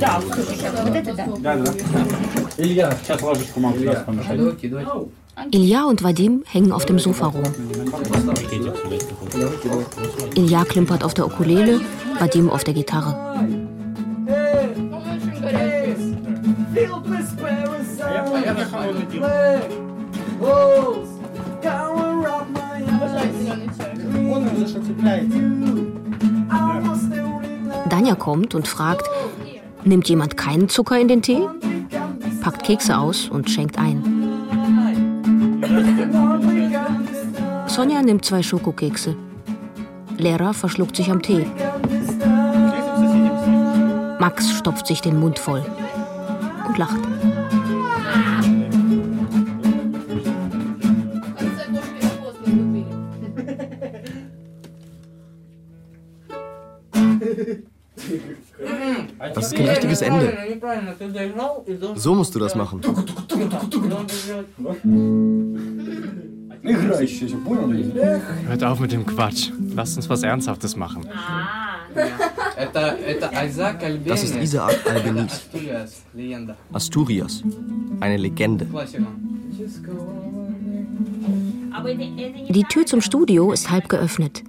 Да, вот это да. Да, да. Илья, сейчас ложечку могу сюда помешать. Ilja und Vadim hängen auf dem Sofa rum. Ilja klimpert auf der Ukulele, Vadim auf der Gitarre. Danja kommt und fragt, nimmt jemand keinen Zucker in den Tee? Packt Kekse aus und schenkt ein. Sonja nimmt zwei Schokokekse. Lehrer verschluckt sich am Tee. Max stopft sich den Mund voll und lacht. Richtiges Ende. So musst du das machen. Hört auf mit dem Quatsch. Lasst uns was Ernsthaftes machen. Das ist Isaac Albeniz. Asturias. Eine Legende. Die Tür zum Studio ist halb geöffnet.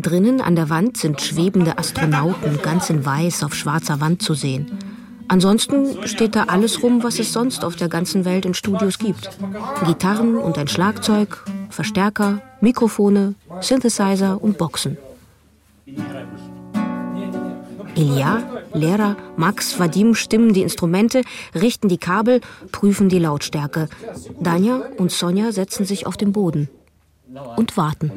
Drinnen an der Wand sind schwebende Astronauten ganz in Weiß auf schwarzer Wand zu sehen. Ansonsten steht da alles rum, was es sonst auf der ganzen Welt in Studios gibt. Gitarren und ein Schlagzeug, Verstärker, Mikrofone, Synthesizer und Boxen. Ilja, Lehrer, Max, Vadim stimmen die Instrumente, richten die Kabel, prüfen die Lautstärke. Danja und Sonja setzen sich auf den Boden und warten.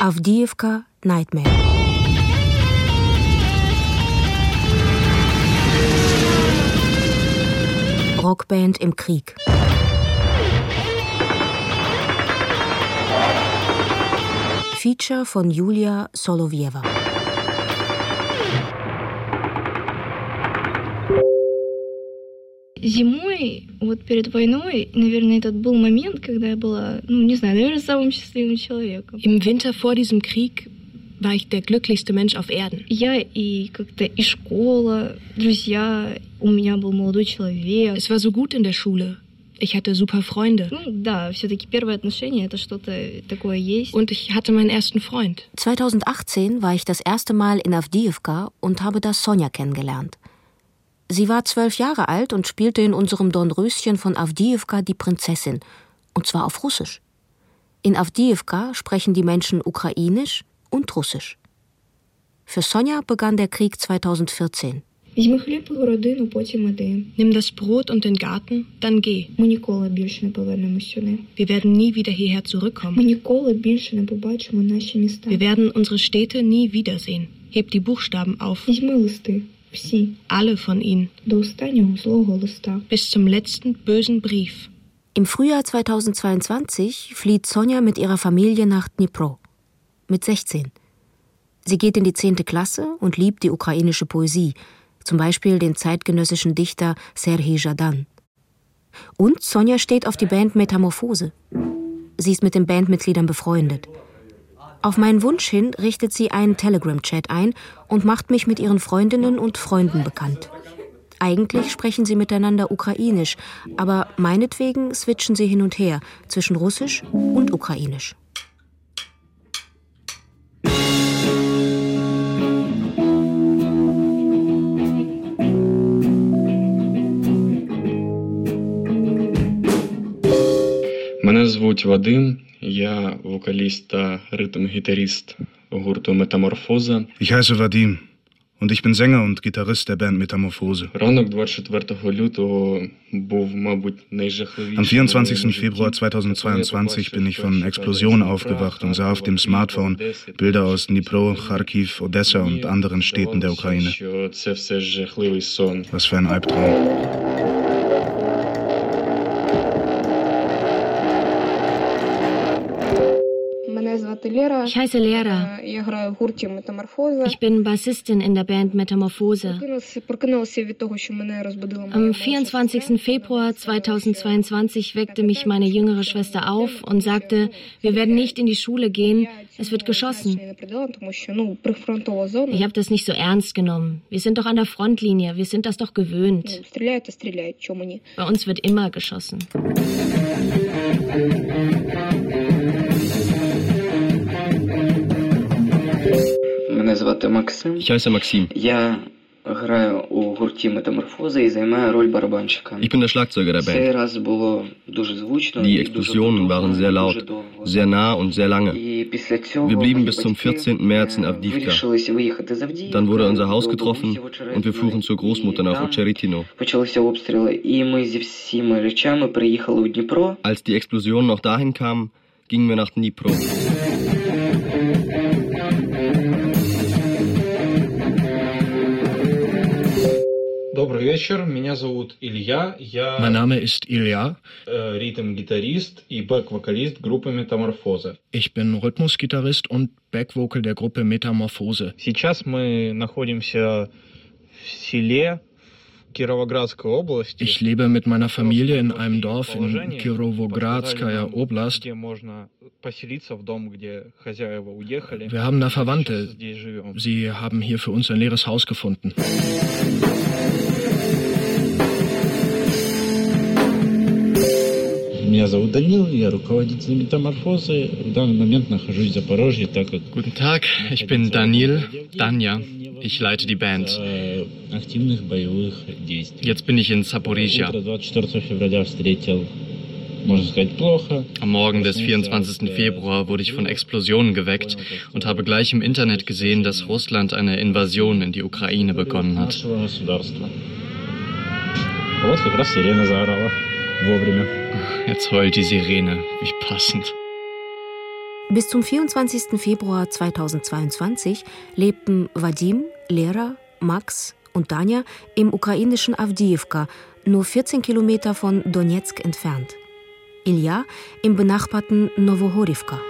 Avdiivka Nightmare. Rockband im Krieg. Feature von Julia Solovieva. Зимой, вот перед войной, наверное, этот был момент, когда я была, ну, не знаю, наверное, самым счастливым человеком. Im Winter vor diesem Krieg war ich der glücklichste Mensch auf Erden. Я и как-то и школа, друзья, у меня был молодой человек. Es war so gut in der Schule. Ich hatte super Freunde. Und ich hatte meinen ersten Freund. 2018 war ich das erste Mal in Avdiivka und habe da Sonja kennengelernt. Sie war zwölf Jahre alt und spielte in unserem Dornröschen von Avdiivka die Prinzessin, und zwar auf Russisch. In Avdiivka sprechen die Menschen Ukrainisch und Russisch. Für Sonja begann der Krieg 2014. Візьми хліб і родину, потім іди. Nimm das Brot und den Garten, dann geh. Ми ніколи більше не повернемось сюди. Wir werden nie wieder hierher Ми zurückkommen. ніколи більше не побачимо наші міста. Wir werden unsere Städte nie wiedersehen. Hebt die Buchstaben auf. Візьми листи, всі, Alle von ihnen. до останнього злого листа. Bis zum letzten bösen Brief. Im Frühjahr 2022 flieht Sonja mit ihrer Familie nach Dnipro. Mit 16. Sie geht in die 10. Klasse und liebt die ukrainische Poesie, zum Beispiel den zeitgenössischen Dichter Serhii Jadan. Und Sonja steht auf die Band Metamorphose. Sie ist mit den Bandmitgliedern befreundet. Auf meinen Wunsch hin richtet sie einen Telegram-Chat ein und macht mich mit ihren Freundinnen und Freunden bekannt. Eigentlich sprechen sie miteinander ukrainisch, aber meinetwegen switchen sie hin und her zwischen russisch und ukrainisch. Мене звуть Вадим, я вокаліст та ритм-гітаріст гурту Метаморфоза. Ich heiße Vadim und ich bin Sänger und Gitarrist der Band Metamorphose. Ранок 24 лютого був, мабуть, найжахливіший. Am 24. Februar 2022 bin ich von Explosionen aufgewacht und sah auf dem Smartphone Bilder aus Dnipro, Kharkiv, Odessa und anderen Städten der Ukraine. Що це все жахливий сон. Was für ein Albtraum. Ich heiße Lera. Ich bin Bassistin in der Band Metamorphose. Am 24. Februar 2022 weckte mich meine jüngere Schwester auf und sagte, wir werden nicht in die Schule gehen, es wird geschossen. Ich habe das nicht so ernst genommen. Wir sind doch an der Frontlinie, wir sind das doch gewöhnt. Bei uns wird immer geschossen. Ich heiße Maxim. Ich bin der Schlagzeuger der Band. Die Explosionen waren sehr laut, sehr nah und sehr lange. Wir blieben bis zum 14. März in Avdivka. Dann wurde unser Haus getroffen und wir fuhren zur Großmutter nach Ocheritino. Als die Explosion noch dahin kam, gingen wir nach Dnipro. Mein Name ist Ilya. Ich bin Rhythmusgitarrist und Backvocal der Gruppe Metamorphose. Ich lebe mit meiner Familie in einem Dorf in Kirovogradskaya Oblast. Wir haben da Verwandte. Sie haben hier für uns ein leeres Haus gefunden. Меня зовут Данил, я руководитель метаморфозы. В данный момент нахожусь в Запорожье, так как... Guten Tag, ich bin Daniel, Danja. Ich leite die Band. активных боевых действий. Jetzt bin ich in Zaporizhia. Утро 24 февраля встретил, можно сказать, плохо. Am Morgen des 24. Februar wurde ich von Explosionen geweckt und habe gleich im Internet gesehen, dass Russland eine Invasion in die Ukraine begonnen hat. Нашего государства. Вот как раз сирена заорала Wurbrille. Jetzt heult die Sirene, wie passend. Bis zum 24. Februar 2022 lebten Vadim, Lehrer, Max und Danja im ukrainischen Avdiivka, nur 14 Kilometer von Donetsk entfernt. Ilja im benachbarten Novohorivka.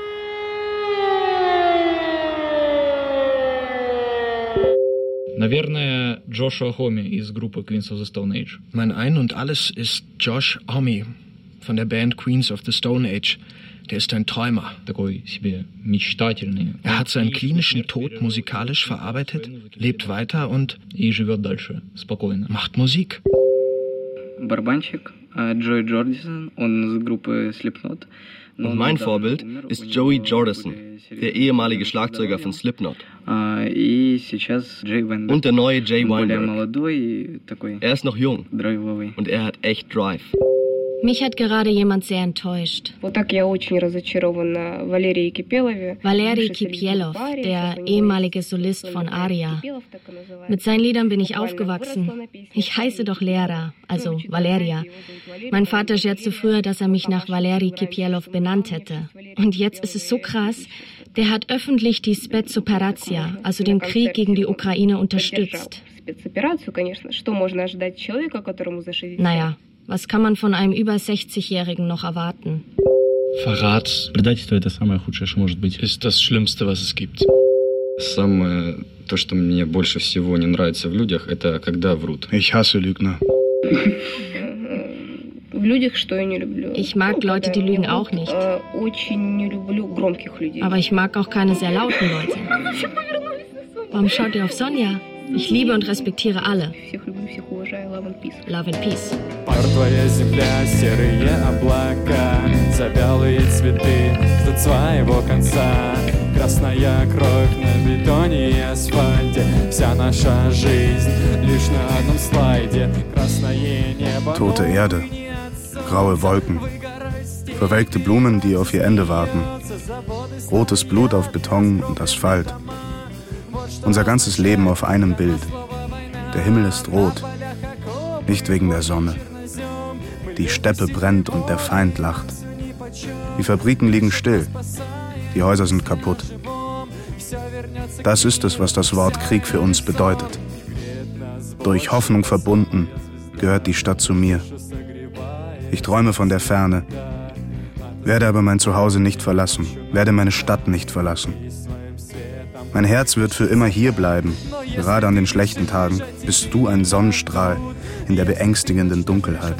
Наверное, Джошуа Хоми из группы Queens of the Stone Age. Mein Ein und Alles ist Josh Homme von der Band Queens of the Stone Age. Der ist ein Träumer. Такой себе мечтательный. Er hat seinen klinischen Tod musikalisch verarbeitet, lebt weiter und И живет дальше, спокойно. macht Musik. Барабанщик Джой Джордисон, он из группы Slipknot. Und mein Vorbild ist Joey Jordison, der ehemalige Schlagzeuger von Slipknot. Und der neue Jay Weinberg. Er ist noch jung und er hat echt Drive. Mich hat gerade jemand sehr enttäuscht. Вот так я очень разочарована в Валерии Кипелове. Valeri Kipjelov, der ehemalige Solist von Aria. Mit seinen Liedern bin ich aufgewachsen. Ich heiße doch Lera, also Valeria. Mein Vater scherzte früher, dass er mich nach Valeri Kipjelov benannt hätte. Und jetzt ist es so krass, der hat öffentlich die Spetsoperatia, also den Krieg gegen die Ukraine, unterstützt. Спецоперацию, конечно. Что можно ожидать человека, которому за 60 Naja, was kann man von einem über 60-Jährigen noch erwarten? Verrat Предательство это самое худшее, что может быть. ist das Schlimmste, was es gibt. Самое то, что мне больше всего не нравится в людях, это когда врут. Ich hasse Lügner. В людях что я не люблю? Ich mag Leute, die lügen, auch nicht. Э, Очень не люблю громких людей. Aber ich mag auch keine sehr lauten Leute. Warum schaut ihr auf Sonja? Ich liebe und respektiere alle. Всех люблю, всех уважаю. Love and peace. Love and peace. Мертвая земля, серые облака Завялые цветы ждут своего конца Красная кровь на бетоне и асфальте Вся наша жизнь лишь на одном слайде Красное небо Tote Erde, graue Wolken, verwelkte Blumen, die auf ihr Ende warten, rotes Blut auf Beton und Asphalt. Unser ganzes Leben auf einem Bild. Der Himmel ist rot, nicht wegen der Sonne. Die Steppe brennt und der Feind lacht. Die Fabriken liegen still, die Häuser sind kaputt. Das ist es, was das Wort Krieg für uns bedeutet. Durch Hoffnung verbunden gehört die Stadt zu mir. Ich träume von der Ferne. Werde aber mein Zuhause nicht verlassen, werde meine Stadt nicht verlassen. Mein Herz wird für immer hier bleiben, gerade an den schlechten Tagen bist du ein Sonnenstrahl in der beängstigenden Dunkelheit.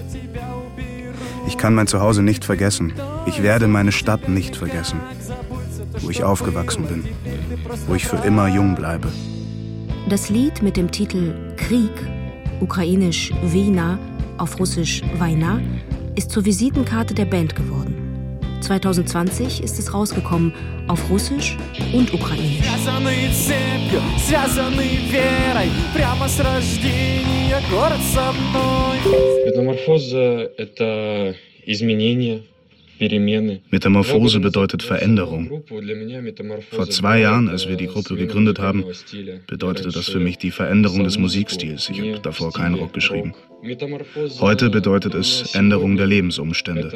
Ich kann mein Zuhause nicht vergessen, ich werde meine Stadt nicht vergessen, wo ich aufgewachsen bin, wo ich für immer jung bleibe. Das Lied mit dem Titel Krieg, ukrainisch Wiener, auf russisch Weina, ist zur Visitenkarte der Band geworden. 2020 ist es rausgekommen auf Russisch und Ukrainisch. Метаморфоза – это изменение, Metamorphose bedeutet Veränderung. Vor zwei Jahren, als wir die Gruppe gegründet haben, bedeutete das für mich die Veränderung des Musikstils. Ich habe davor keinen Rock geschrieben. Heute bedeutet es Änderung der Lebensumstände.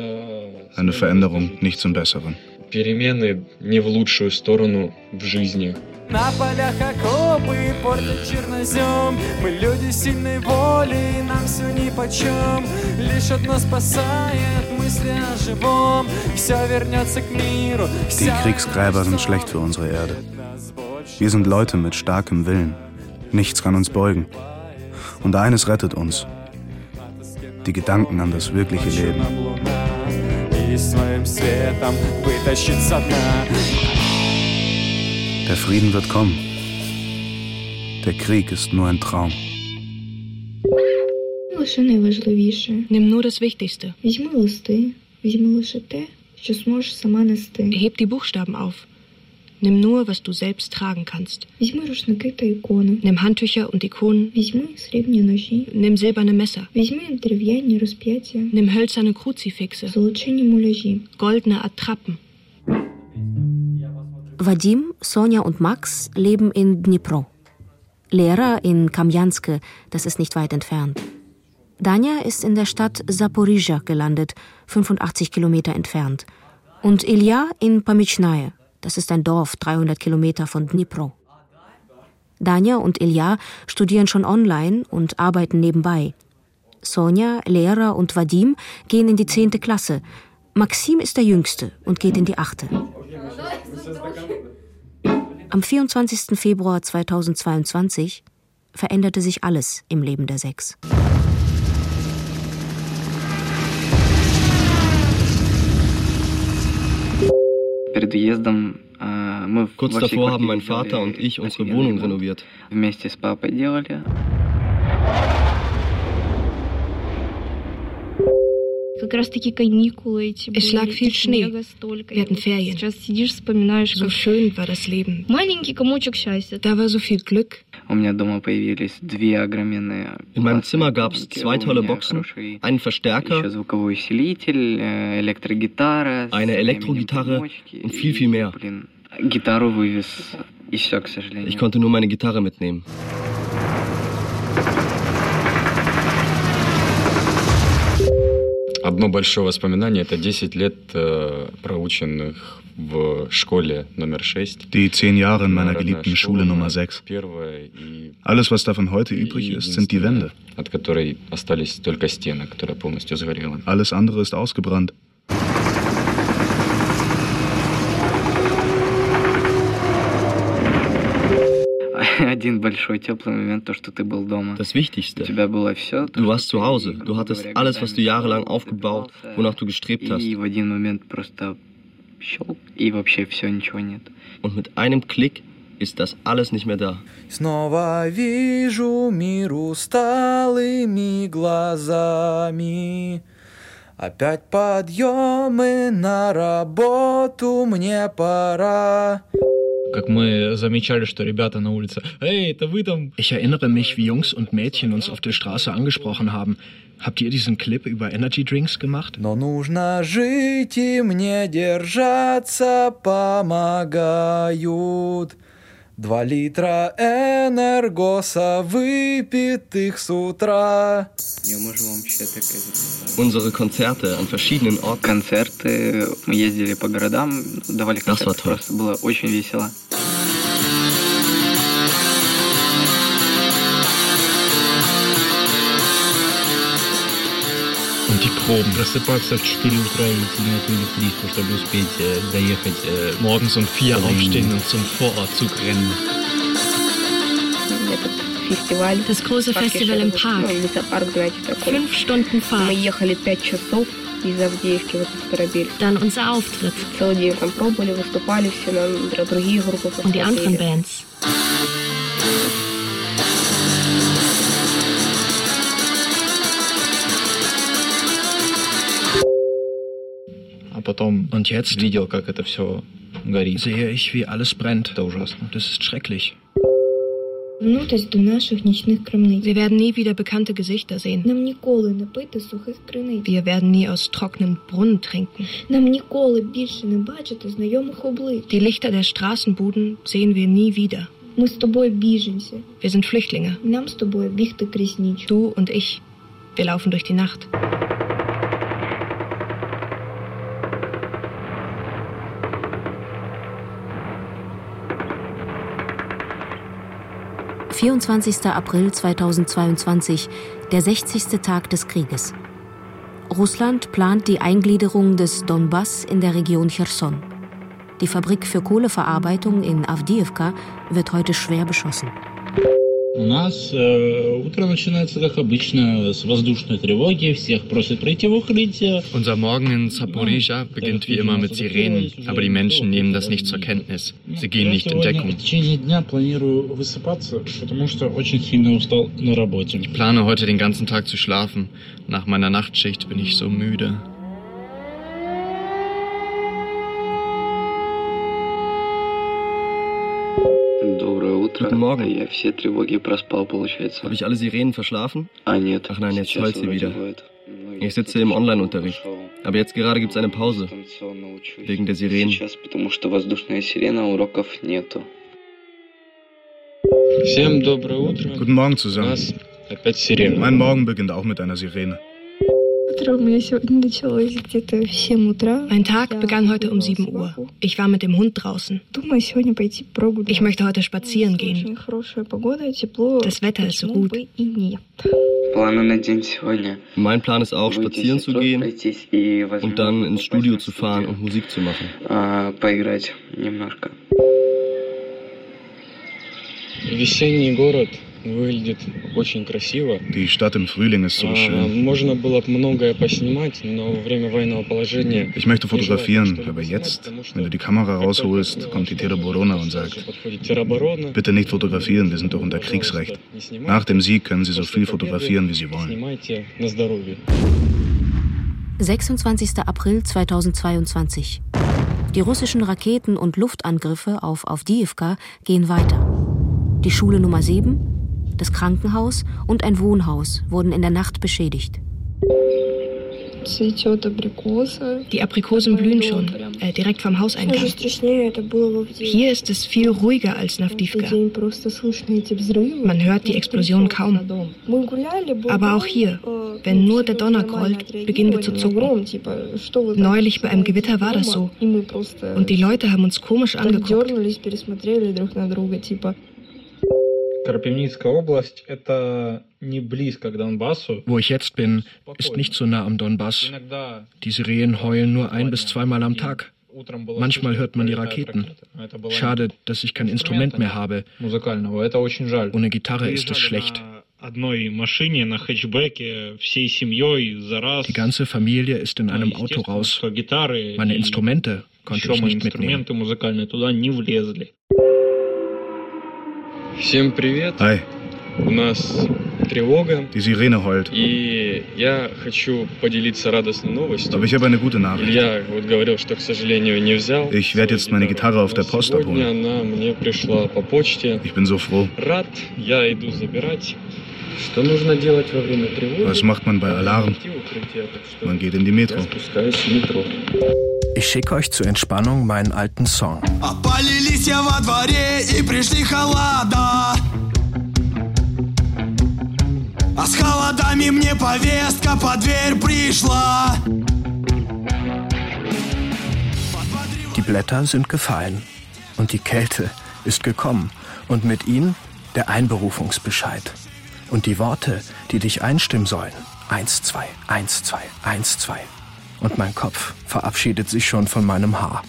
Eine Veränderung nicht zum Besseren. Перемены не в лучшую сторону в жизни. На полях окопы портят чернозем Мы люди сильной воли, нам все нипочем Лишь одно спасает die Kriegsgräber sind schlecht für unsere Erde. Wir sind Leute mit starkem Willen. Nichts kann uns beugen. Und eines rettet uns. Die Gedanken an das wirkliche Leben. Der Frieden wird kommen. Der Krieg ist nur ein Traum Лише найважливіше. Nimm nur das Wichtigste. Візьми листи, візьми лише те, що зможеш сама нести. Heb die Buchstaben auf. Nimm nur, was du selbst tragen kannst. Візьми рушники та ікони. Nimm Handtücher und Ikonen. Візьми срібні ножі. Nimm silberne Messer. Візьми дерев'яні розп'яття. Nimm hölzerne Kruzifixe. Золочені муляжі. Goldene Attrappen. Vadim, Sonja und Max leben in Dnipro. Lehrer in Kamjanske, das ist nicht weit entfernt. Danja ist in der Stadt Saporizhia gelandet, 85 Kilometer entfernt. Und Ilya in Pamicznaje, das ist ein Dorf 300 Kilometer von Dnipro. Danja und Ilya studieren schon online und arbeiten nebenbei. Sonja, Lehrer und Vadim gehen in die 10. Klasse. Maxim ist der Jüngste und geht in die 8. Am 24. Februar 2022 veränderte sich alles im Leben der Sechs. Kurz davor haben mein Vater und ich unsere Wohnung renoviert. Es lag viel Schnee. Wir hatten Ferien. So schön war das Leben. Da war so viel Glück. У меня дома появились две огроменные In meinem Zimmer gab es zwei tolle Boxen, einen Verstärker, еще звуковой усилитель, э, электрогитара, eine Elektrogitarre und viel, viel mehr. Блин, гитару вывез, и все, к сожалению. Ich konnte nur meine Gitarre mitnehmen. Одно большое воспоминание – это 10 лет, э, проученных Die zehn Jahre in meiner geliebten Schule Nummer 6. Alles, was davon heute übrig ist, sind die Wände. Alles andere ist ausgebrannt. Das Wichtigste. Du warst zu Hause. Du hattest alles, was du jahrelang aufgebaut, wonach du gestrebt hast. Щелк, и вообще все, ничего нет. Und mit einem Klick ist das alles nicht mehr da. Снова вижу мир усталыми глазами. Опять подъемы на работу, мне пора. Как мы замечали, что ребята на улице, «Эй, это вы там?» Ich erinnere mich, wie Jungs und Mädchen uns auf der Straße angesprochen haben. Habt ihr diesen Clip über Energy Drinks gemacht? Но нужно жить и мне держаться помогают. Два литра энергоса выпитых с утра. Unsere Konzerte an verschiedenen Orten. Концерты, мы ездили по городам, давали концерты, просто было очень весело. Und die Strom. Morgens um vier aufstehen und zum Vorortzug rennen. Das große Festival im Park. Fünf Stunden Fahrt. Dann unser Auftritt. Und die anderen Bands. Und jetzt sehe ich, wie alles brennt. Das ist schrecklich. Wir werden nie wieder bekannte Gesichter sehen. Wir werden nie aus trockenen Brunnen trinken. Die Lichter der Straßenbuden sehen wir nie wieder. Wir sind Flüchtlinge. Du und ich. Wir laufen durch die Nacht. 24. April 2022, der 60. Tag des Krieges. Russland plant die Eingliederung des Donbass in der Region Cherson. Die Fabrik für Kohleverarbeitung in Avdiivka wird heute schwer beschossen. У нас э, утро начинается как обычно с воздушной тревоги, всех просят пройти в укрытие. Unser Morgen in Zaporizhia beginnt wie immer mit Sirenen, aber die Menschen nehmen das nicht zur Kenntnis. Sie gehen nicht in Deckung. В течение дня планирую высыпаться, потому что очень сильно устал на работе. Ich plane heute den ganzen Tag zu schlafen. Nach meiner Nachtschicht bin ich so müde. Guten Morgen. Habe ich alle Sirenen verschlafen? Ach nein, jetzt heult sie wieder. Ich sitze im Online-Unterricht. Aber jetzt gerade gibt es eine Pause. Wegen der Sirenen. Guten Morgen zusammen. Mein Morgen beginnt auch mit einer Sirene. Mein Tag begann heute um 7 Uhr. Ich war mit dem Hund draußen. Ich möchte heute spazieren gehen. Das Wetter ist so gut. Mein Plan ist auch, spazieren zu gehen und dann ins Studio zu fahren und Musik zu machen. Весенний город выглядит очень красиво. Die Stadt im Frühling ist so schön. Можно было бы многое поснимать, но во время военного положения... Ich möchte fotografieren, aber jetzt, wenn du die Kamera rausholst, kommt die Teroborona und sagt, bitte nicht fotografieren, wir sind doch unter Kriegsrecht. Nach dem Sieg können Sie so viel fotografieren, wie Sie wollen. 26. April 2022. Die russischen Raketen- und Luftangriffe auf Avdiivka gehen weiter. Die Schule Nummer 7, das Krankenhaus und ein Wohnhaus wurden in der Nacht beschädigt. Die Aprikosen blühen schon, äh, direkt vom Hauseingang. Hier ist es viel ruhiger als in Avdivka. Man hört die Explosion kaum. Aber auch hier, wenn nur der Donner grollt, beginnen wir zu zucken. Neulich bei einem Gewitter war das so. Und die Leute haben uns komisch angeguckt. Карпивницкая область – это не близко к Донбассу. Wo ich jetzt bin, ist nicht so nah am Donbass. Die Sirenen heulen nur ein bis zweimal am Tag. Manchmal hört man die Raketen. Schade, dass ich kein Instrument mehr habe. Ohne Gitarre ist es schlecht. Die ganze Familie ist in einem Auto raus. Meine Instrumente konnte ich nicht mitnehmen. Всем привет. Hi. У нас тревога. Die Sirene heult. И я хочу поделиться радостной новостью. Aber ich habe eine gute Nachricht. Илья вот говорил, что, к сожалению, не взял. Ich werde jetzt meine Gitarre auf der Post Сегодня abholen. она мне пришла по почте. Ich bin so froh. Рад, я иду забирать. Что нужно делать во время тревоги? Was macht man bei Alarm? Man geht in die Metro. Спускаюсь в метро. Ich schicke euch zur Entspannung meinen alten Song. Опали листья во дворе и пришли холода А с холодами мне повестка под дверь пришла Die Blätter sind gefallen und die Kälte ist gekommen und mit ihnen der Einberufungsbescheid. Und die Worte, die dich einstimmen sollen, Eins, zwei, eins, zwei, eins, zwei. Und mein Kopf verabschiedet sich schon von meinem Haar.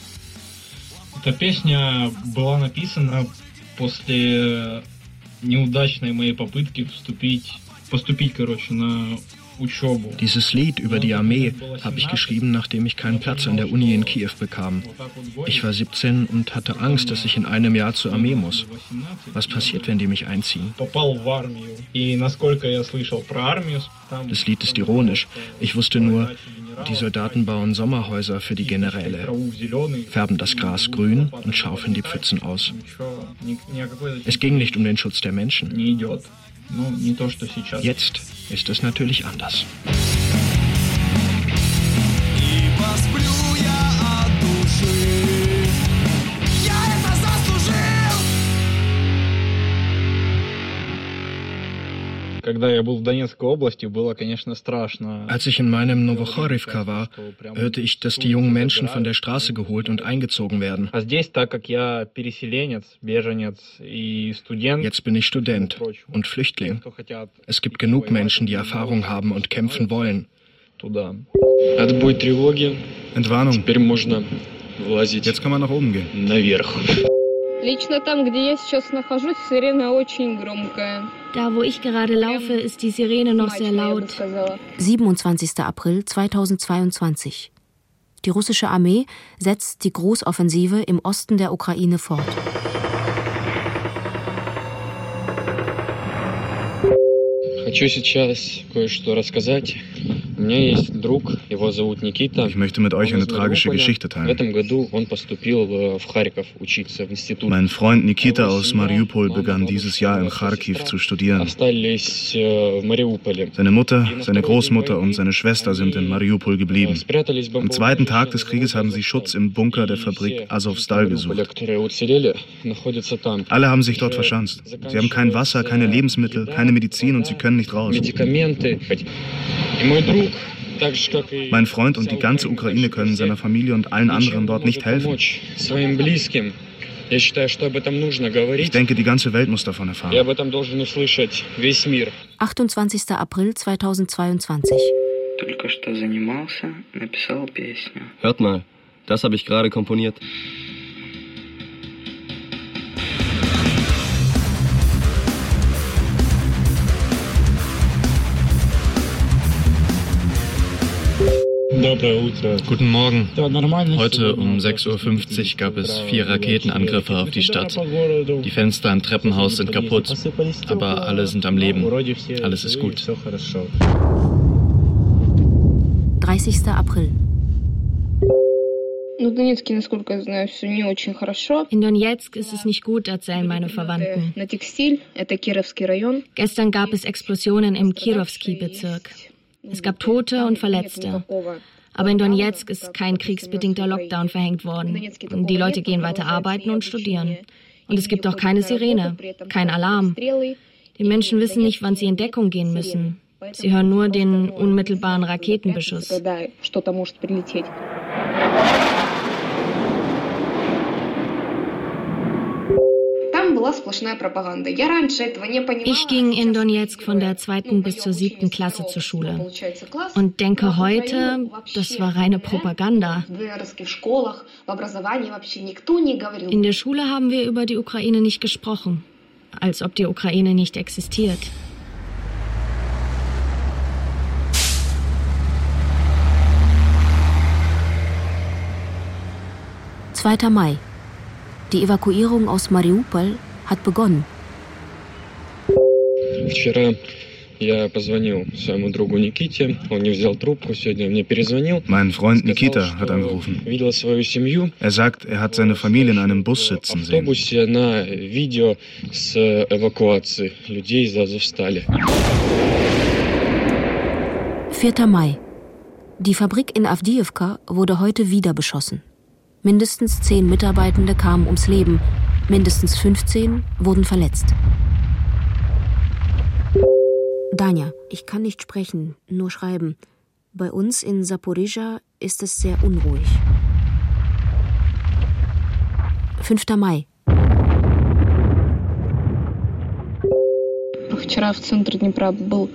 Эта песня была написана после неудачной моей попытки вступить, поступить, короче, на dieses Lied über die Armee habe ich geschrieben, nachdem ich keinen Platz an der Uni in Kiew bekam. Ich war 17 und hatte Angst, dass ich in einem Jahr zur Armee muss. Was passiert, wenn die mich einziehen? Das Lied ist ironisch. Ich wusste nur, die Soldaten bauen Sommerhäuser für die Generäle, färben das Gras grün und schaufeln die Pfützen aus. Es ging nicht um den Schutz der Menschen. Jetzt ist es natürlich anders. Als ich in meinem Novochorivka war, hörte ich, dass die jungen Menschen von der Straße geholt und eingezogen werden. Jetzt bin ich Student und Flüchtling. Es gibt genug Menschen, die Erfahrung haben und kämpfen wollen. Entwarnung. Jetzt kann man nach oben gehen. Лично там, где я сейчас нахожусь, сирена очень громкая. Da, wo ich gerade laufe, ist die Sirene noch sehr laut. 27. April 2022. Die russische Armee setzt die Großoffensive im Osten der Ukraine fort. Хочу сейчас кое-что рассказать. Ich möchte mit euch eine tragische Geschichte teilen. Mein Freund Nikita aus Mariupol begann dieses Jahr in Kharkiv zu studieren. Seine Mutter, seine Großmutter und seine Schwester sind in Mariupol geblieben. Am zweiten Tag des Krieges haben sie Schutz im Bunker der Fabrik Azovstal gesucht. Alle haben sich dort verschanzt. Sie haben kein Wasser, keine Lebensmittel, keine Medizin und sie können nicht raus. Mein Freund und die ganze Ukraine können seiner Familie und allen anderen dort nicht helfen. Ich denke, die ganze Welt muss davon erfahren. 28. April 2022. Hört mal, das habe ich gerade komponiert. Guten Morgen. Heute um 6.50 Uhr gab es vier Raketenangriffe auf die Stadt. Die Fenster im Treppenhaus sind kaputt, aber alle sind am Leben. Alles ist gut. 30. April. In Donetsk ist es nicht gut, erzählen meine Verwandten. Gestern gab es Explosionen im Kirovski-Bezirk. Es gab Tote und Verletzte. Aber in Donetsk ist kein kriegsbedingter Lockdown verhängt worden. Die Leute gehen weiter arbeiten und studieren. Und es gibt auch keine Sirene, kein Alarm. Die Menschen wissen nicht, wann sie in Deckung gehen müssen. Sie hören nur den unmittelbaren Raketenbeschuss. Ich ging in Donetsk von der zweiten bis zur siebten Klasse zur Schule. und denke heute, das war reine Propaganda. In der Schule haben wir über die Ukraine nicht gesprochen, als ob die Ukraine nicht existiert. Zweiter Mai. Die Evakuierung aus Mariupol hat begonnen. Mein Freund Nikita hat angerufen. Er sagt, er hat seine Familie in einem Bus sitzen sehen. 4. Mai. Die Fabrik in Avdiivka wurde heute wieder beschossen. Mindestens zehn Mitarbeitende kamen ums Leben, mindestens 15 wurden verletzt. Danja, ich kann nicht sprechen, nur schreiben. Bei uns in Saporizhia ist es sehr unruhig. 5. Mai. Вчера в центр Днепра был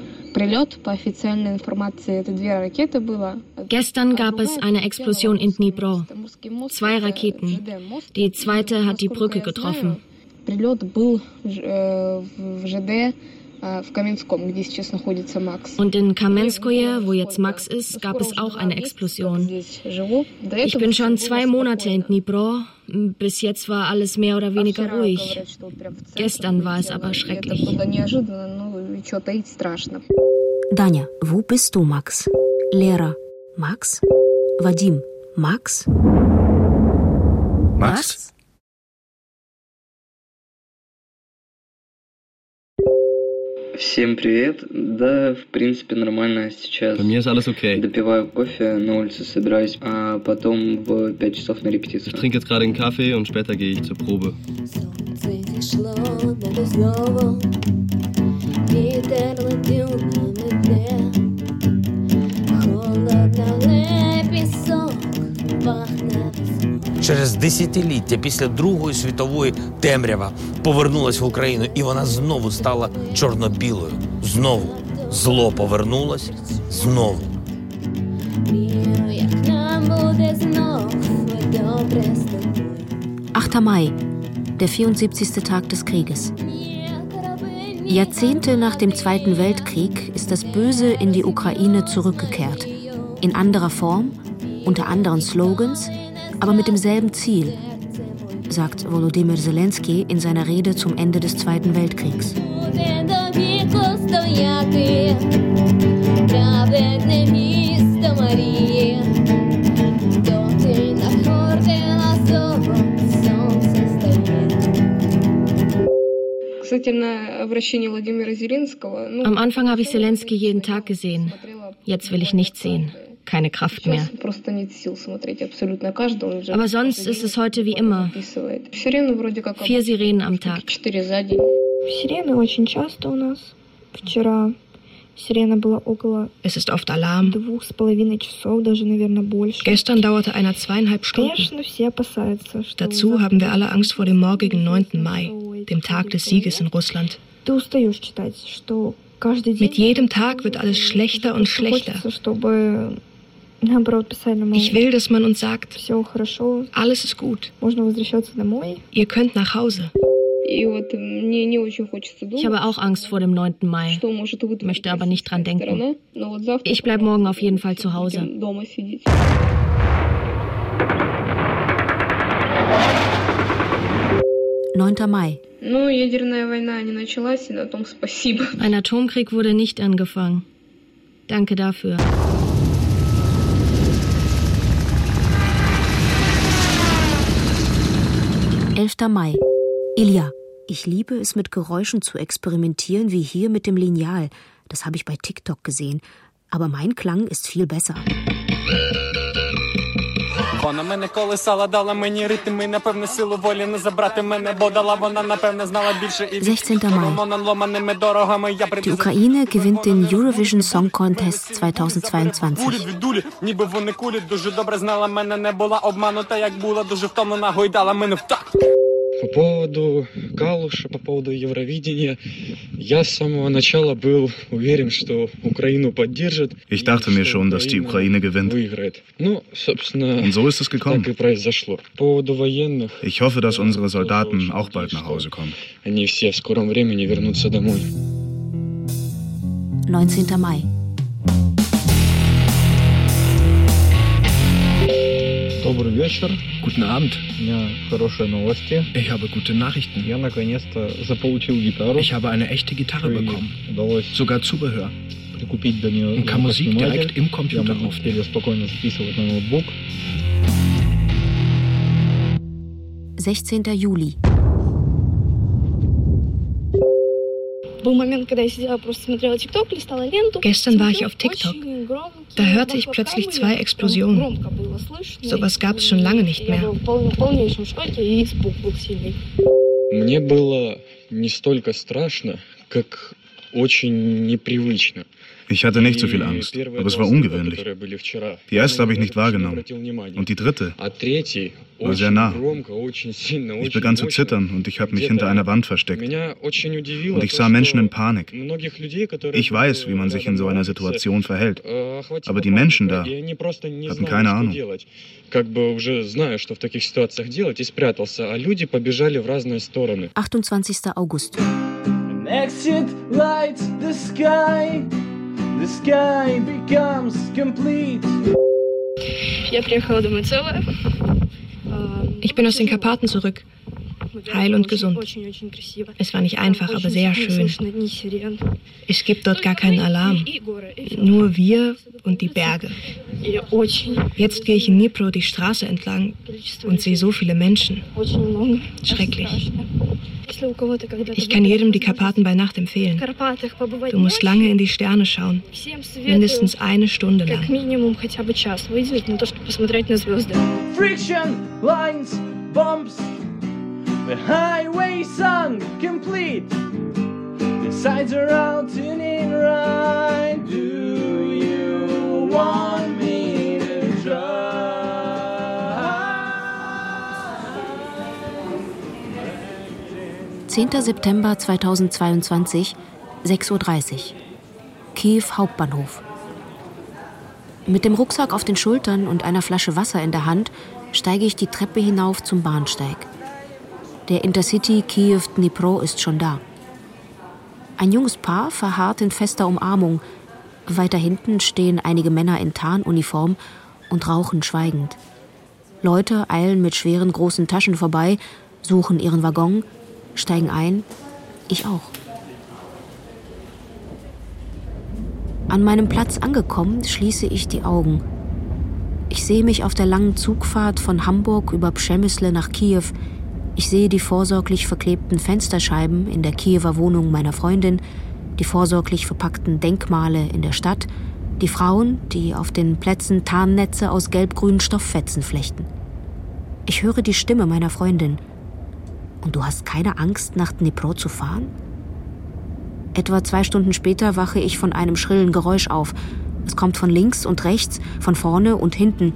Gestern gab es eine Explosion in Dnipro. Zwei Raketen. Die zweite hat die Brücke getroffen. Und in Kamenskoje, wo jetzt Max ist, gab es auch eine Explosion. Ich bin schon zwei Monate in Dnipro. Bis jetzt war alles mehr oder weniger ruhig. Gestern war es aber schrecklich. Danja, wo bist du, Max? Lehrer, Max? Vadim, Max? Max? Всем привет. Да, в принципе, нормально сейчас. Ist alles okay. Допиваю кофе, на улице собираюсь, а потом в 5 часов на репетицию. Ich trinke jetzt gerade einen Kaffee und später gehe ich zur Probe. Вітер летів на Через десятиліття після Другої світової темрява повернулась в Україну, і вона знову стала чорно-білою. Знову зло повернулось знову. як нам буде знов добре з тобою. 8. Mai, der 74. Tag des Krieges. Jahrzehnte nach dem Zweiten Weltkrieg ist das Böse in die Ukraine zurückgekehrt. In anderer Form, unter anderen Slogans, aber mit demselben Ziel, sagt Volodymyr Zelensky in seiner Rede zum Ende des Zweiten Weltkriegs. Am Anfang habe ich Zelensky jeden Tag gesehen. Jetzt will ich nichts sehen keine Kraft mehr. Aber sonst ist es heute wie immer. Vier Sirenen am Tag. Es ist oft Alarm. Gestern dauerte einer zweieinhalb Stunden. Dazu haben wir alle Angst vor dem morgigen 9. Mai, dem Tag des Sieges in Russland. Mit jedem Tag wird alles schlechter und schlechter. Ich will, dass man uns sagt, alles ist gut. Ihr könnt nach Hause. Ich habe auch Angst vor dem 9. Mai, möchte aber nicht dran denken. Ich bleibe morgen auf jeden Fall zu Hause. Neunter Mai. Ein Atomkrieg wurde nicht angefangen. Danke dafür. Elfter Mai. Ilja, ich liebe es, mit Geräuschen zu experimentieren, wie hier mit dem Lineal. Das habe ich bei TikTok gesehen. Aber mein Klang ist viel besser. Вона мене колесала, дала мені ритми, напевне, силу волі не забрати мене, бо дала вона, напевне, знала більше і 16. Mai. Романом ломаними дорогами я Die Ukraine gewinnt den Eurovision Song Contest 2022. Кулі від дулі, ніби вони кулі, дуже добре знала мене, не була обманута, як була, дуже втомлена, гойдала мене в такт. По поводу Галуша, по поводу Евровидения, я с самого начала был уверен, что Украину поддержит. Ich dachte mir schon, dass die Ukraine gewinnt. Выиграет. Ну, собственно, Und so ist es gekommen. так и произошло. По поводу военных, Ich hoffe, dass unsere Soldaten auch bald nach Hause kommen. они все в скором времени вернутся домой. 19. Mai. Добрый вечер. Guten Abend. У меня хорошие новости. Ich habe gute Nachrichten. Я наконец-то заполучил гитару. Ich habe eine echte Gitarre bekommen. Удалось Sogar Zubehör. прикупить до нее Und kann Musik запасной direkt модуль. im Computer Я могу теперь ее спокойно записывать на ноутбук. 16. Juli. Был момент, когда я сидела, просто смотрела ТикТок, листала ленту. Gestern war ich auf TikTok. Da hörte ich plötzlich zwei Explosionen. Sowas gab es schon lange nicht Я mehr. Мне было не столько страшно, как очень непривычно. Ich hatte nicht so viel Angst, aber es war ungewöhnlich. Die erste habe ich nicht wahrgenommen. Und die dritte war sehr nah. Ich begann zu zittern und ich habe mich hinter einer Wand versteckt. Und ich sah Menschen in Panik. Ich weiß, wie man sich in so einer Situation verhält. Aber die Menschen da hatten keine Ahnung. как бы уже знаю, что в таких ситуациях делать, и спрятался, а люди побежали в разные стороны. 28. August. Exit lights the sky. The sky becomes complete. Ich bin aus den Karpaten zurück heil und gesund. Es war nicht einfach, aber sehr schön. Es gibt dort gar keinen Alarm. Nur wir und die Berge. Jetzt gehe ich in Dnipro die Straße entlang und sehe so viele Menschen. Schrecklich. Ich kann jedem die Karpaten bei Nacht empfehlen. Du musst lange in die Sterne schauen. Mindestens eine Stunde lang. Friction, lines, bumps, The highway song complete. The sides are out tuning right. Do you want me to drive? 10. September 2022, 6.30 Uhr. Kiew Hauptbahnhof. Mit dem Rucksack auf den Schultern und einer Flasche Wasser in der Hand steige ich die Treppe hinauf zum Bahnsteig. Der Intercity Kiew-Dnipro ist schon da. Ein junges Paar verharrt in fester Umarmung. Weiter hinten stehen einige Männer in Tarnuniform und rauchen schweigend. Leute eilen mit schweren großen Taschen vorbei, suchen ihren Waggon, steigen ein. Ich auch. An meinem Platz angekommen, schließe ich die Augen. Ich sehe mich auf der langen Zugfahrt von Hamburg über Przemysl nach Kiew ich sehe die vorsorglich verklebten Fensterscheiben in der Kiewer Wohnung meiner Freundin, die vorsorglich verpackten Denkmale in der Stadt, die Frauen, die auf den Plätzen Tarnnetze aus gelb-grünen Stofffetzen flechten. Ich höre die Stimme meiner Freundin. Und du hast keine Angst, nach Dnipro zu fahren? Etwa zwei Stunden später wache ich von einem schrillen Geräusch auf. Es kommt von links und rechts, von vorne und hinten.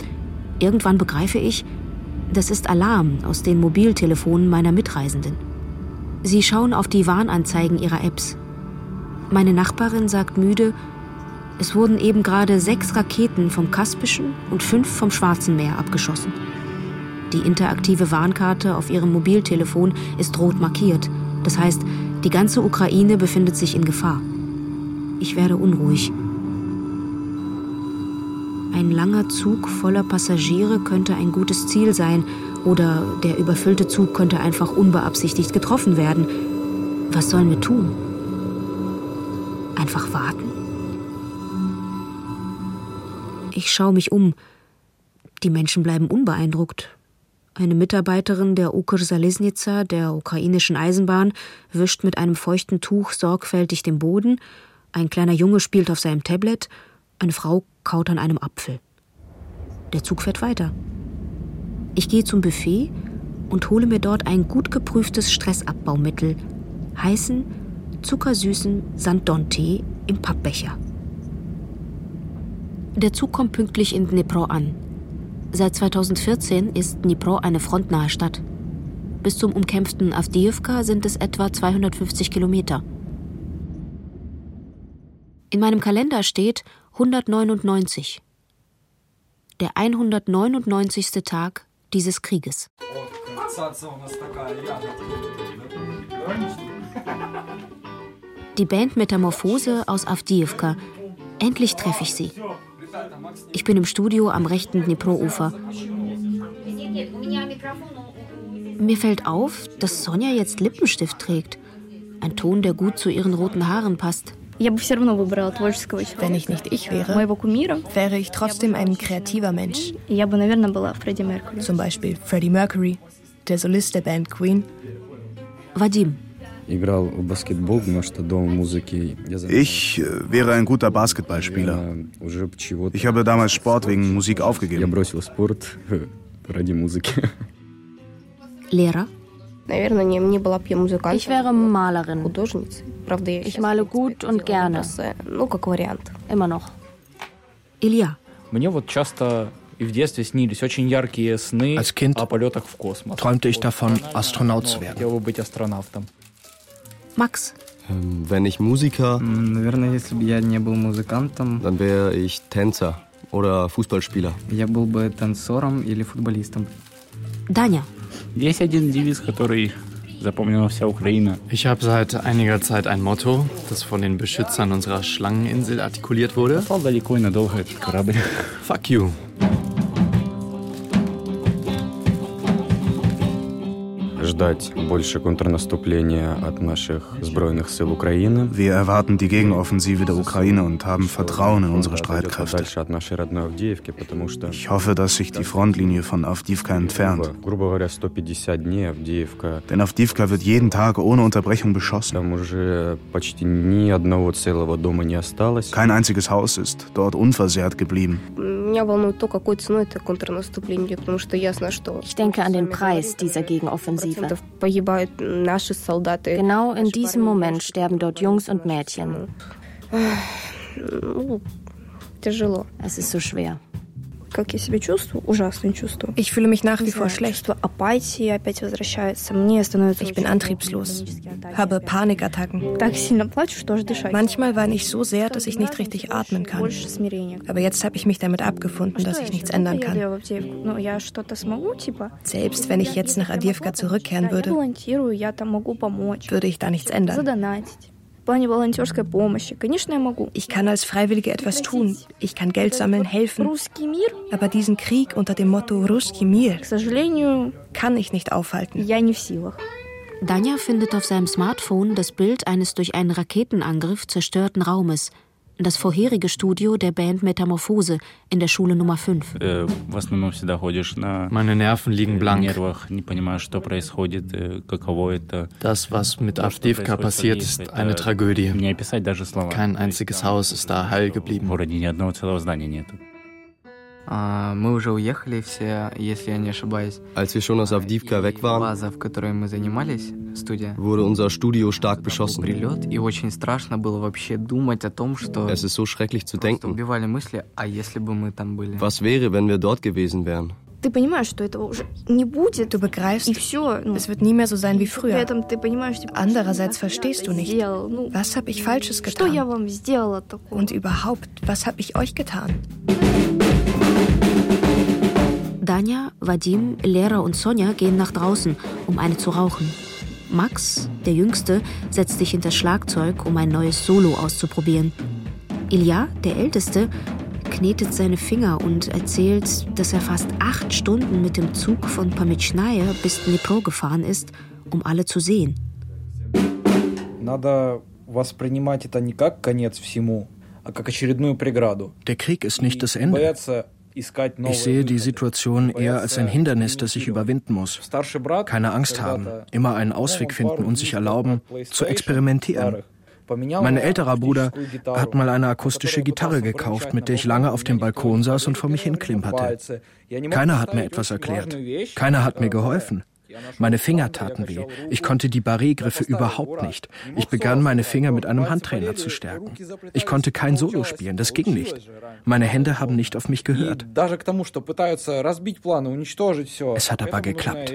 Irgendwann begreife ich, das ist Alarm aus den Mobiltelefonen meiner Mitreisenden. Sie schauen auf die Warnanzeigen ihrer Apps. Meine Nachbarin sagt müde, es wurden eben gerade sechs Raketen vom Kaspischen und fünf vom Schwarzen Meer abgeschossen. Die interaktive Warnkarte auf ihrem Mobiltelefon ist rot markiert. Das heißt, die ganze Ukraine befindet sich in Gefahr. Ich werde unruhig. Ein langer Zug voller Passagiere könnte ein gutes Ziel sein oder der überfüllte Zug könnte einfach unbeabsichtigt getroffen werden. Was sollen wir tun? Einfach warten? Ich schaue mich um. Die Menschen bleiben unbeeindruckt. Eine Mitarbeiterin der Ukr-Salesnica, der ukrainischen Eisenbahn, wischt mit einem feuchten Tuch sorgfältig den Boden. Ein kleiner Junge spielt auf seinem Tablet. Eine Frau kaut an einem Apfel. Der Zug fährt weiter. Ich gehe zum Buffet und hole mir dort ein gut geprüftes Stressabbaumittel, heißen, zuckersüßen Sanddon-Tee im Pappbecher. Der Zug kommt pünktlich in Dnipro an. Seit 2014 ist Dnipro eine frontnahe Stadt. Bis zum umkämpften Avdiivka sind es etwa 250 Kilometer. In meinem Kalender steht 199. Der 199. Tag dieses Krieges. Die Band Metamorphose aus Avdiivka. Endlich treffe ich sie. Ich bin im Studio am rechten Dnipro-Ufer. Mir fällt auf, dass Sonja jetzt Lippenstift trägt. Ein Ton, der gut zu ihren roten Haaren passt. Wenn ich nicht ich wäre, wäre ich trotzdem ein kreativer Mensch. Zum Beispiel Freddie Mercury, der Solist der Band Queen. Vadim. Ich äh, wäre ein guter Basketballspieler. Ich habe damals Sport wegen Musik aufgegeben. Lehrer? Наверное, не, не была бы я музыкантом. Ich wäre Malerin. Художницей. Правда, я Ich male gut und gerne. Просто, ну, как вариант. Immer noch. Илья. Мне вот часто и в детстве снились очень яркие сны Als kind о полетах в космос. Träumte ich davon, Astronaut zu werden. Хотел бы быть астронавтом. Макс. Эм, wenn ich Musiker... Наверное, если бы я не был музыкантом... Dann wäre ich Tänzer oder Fußballspieler. Я был бы танцором или футболистом. Даня. Danja. Ich habe seit einiger Zeit ein Motto, das von den Beschützern unserer Schlangeninsel artikuliert wurde. Fuck you. ждать больше контрнаступления от наших сбройных сил Украины. Wir erwarten die Gegenoffensive der Ukraine und haben Vertrauen in unsere Streitkräfte. Ich hoffe, dass sich die Frontlinie von Avdivka entfernt. Denn Avdivka wird jeden Tag ohne Unterbrechung beschossen. Kein einziges Haus ist dort unversehrt geblieben. Ich denke an den Preis dieser Gegenoffensive. Genau in diesem Moment sterben dort Jungs und Mädchen. Es ist so schwer. Ich fühle mich nach wie vor schlecht. Ich bin antriebslos, habe Panikattacken. Manchmal weine ich so sehr, dass ich nicht richtig atmen kann. Aber jetzt habe ich mich damit abgefunden, dass ich nichts ändern kann. Selbst wenn ich jetzt nach Adivka zurückkehren würde, würde ich da nichts ändern. Ich kann als Freiwillige etwas tun. Ich kann Geld sammeln, helfen. Aber diesen Krieg unter dem Motto Ruski Mir kann ich nicht aufhalten. Danja findet auf seinem Smartphone das Bild eines durch einen Raketenangriff zerstörten Raumes das vorherige Studio der Band Metamorphose in der Schule Nummer 5. Äh, Meine Nerven liegen blank. Das, was mit Avdivka passiert, ist eine Tragödie. Kein einziges Haus ist da heil geblieben. Мы уже уехали все, если я не ошибаюсь. Als wir schon aus Avdivka weg waren, База, в которой мы занимались, студия, wurde unser Studio stark beschossen. Прилет, и очень страшно было вообще думать о том, что es ist so schrecklich zu denken. убивали мысли, а если бы мы там были? Was wäre, wenn wir dort gewesen wären? Du begreifst, es wird nie mehr so sein wie früher. Andererseits verstehst du nicht, was habe ich Falsches getan? Und überhaupt, was habe ich euch getan? Danja, Vadim, Lehrer und Sonja gehen nach draußen, um eine zu rauchen. Max, der Jüngste, setzt sich hinter Schlagzeug, um ein neues Solo auszuprobieren. Ilja, der Älteste, knetet seine Finger und erzählt, dass er fast acht Stunden mit dem Zug von Pamitschnaje bis Dnipro gefahren ist, um alle zu sehen. Der Krieg ist nicht das Ende. Ich sehe die Situation eher als ein Hindernis, das ich überwinden muss. Keine Angst haben, immer einen Ausweg finden und sich erlauben, zu experimentieren. Mein älterer Bruder hat mal eine akustische Gitarre gekauft, mit der ich lange auf dem Balkon saß und vor mich hinklimperte. Keiner hat mir etwas erklärt. Keiner hat mir geholfen. Meine Finger taten weh. Ich konnte die Barré-Griffe überhaupt nicht. Ich begann, meine Finger mit einem Handtrainer zu stärken. Ich konnte kein Solo spielen, das ging nicht. Meine Hände haben nicht auf mich gehört. Es hat aber geklappt.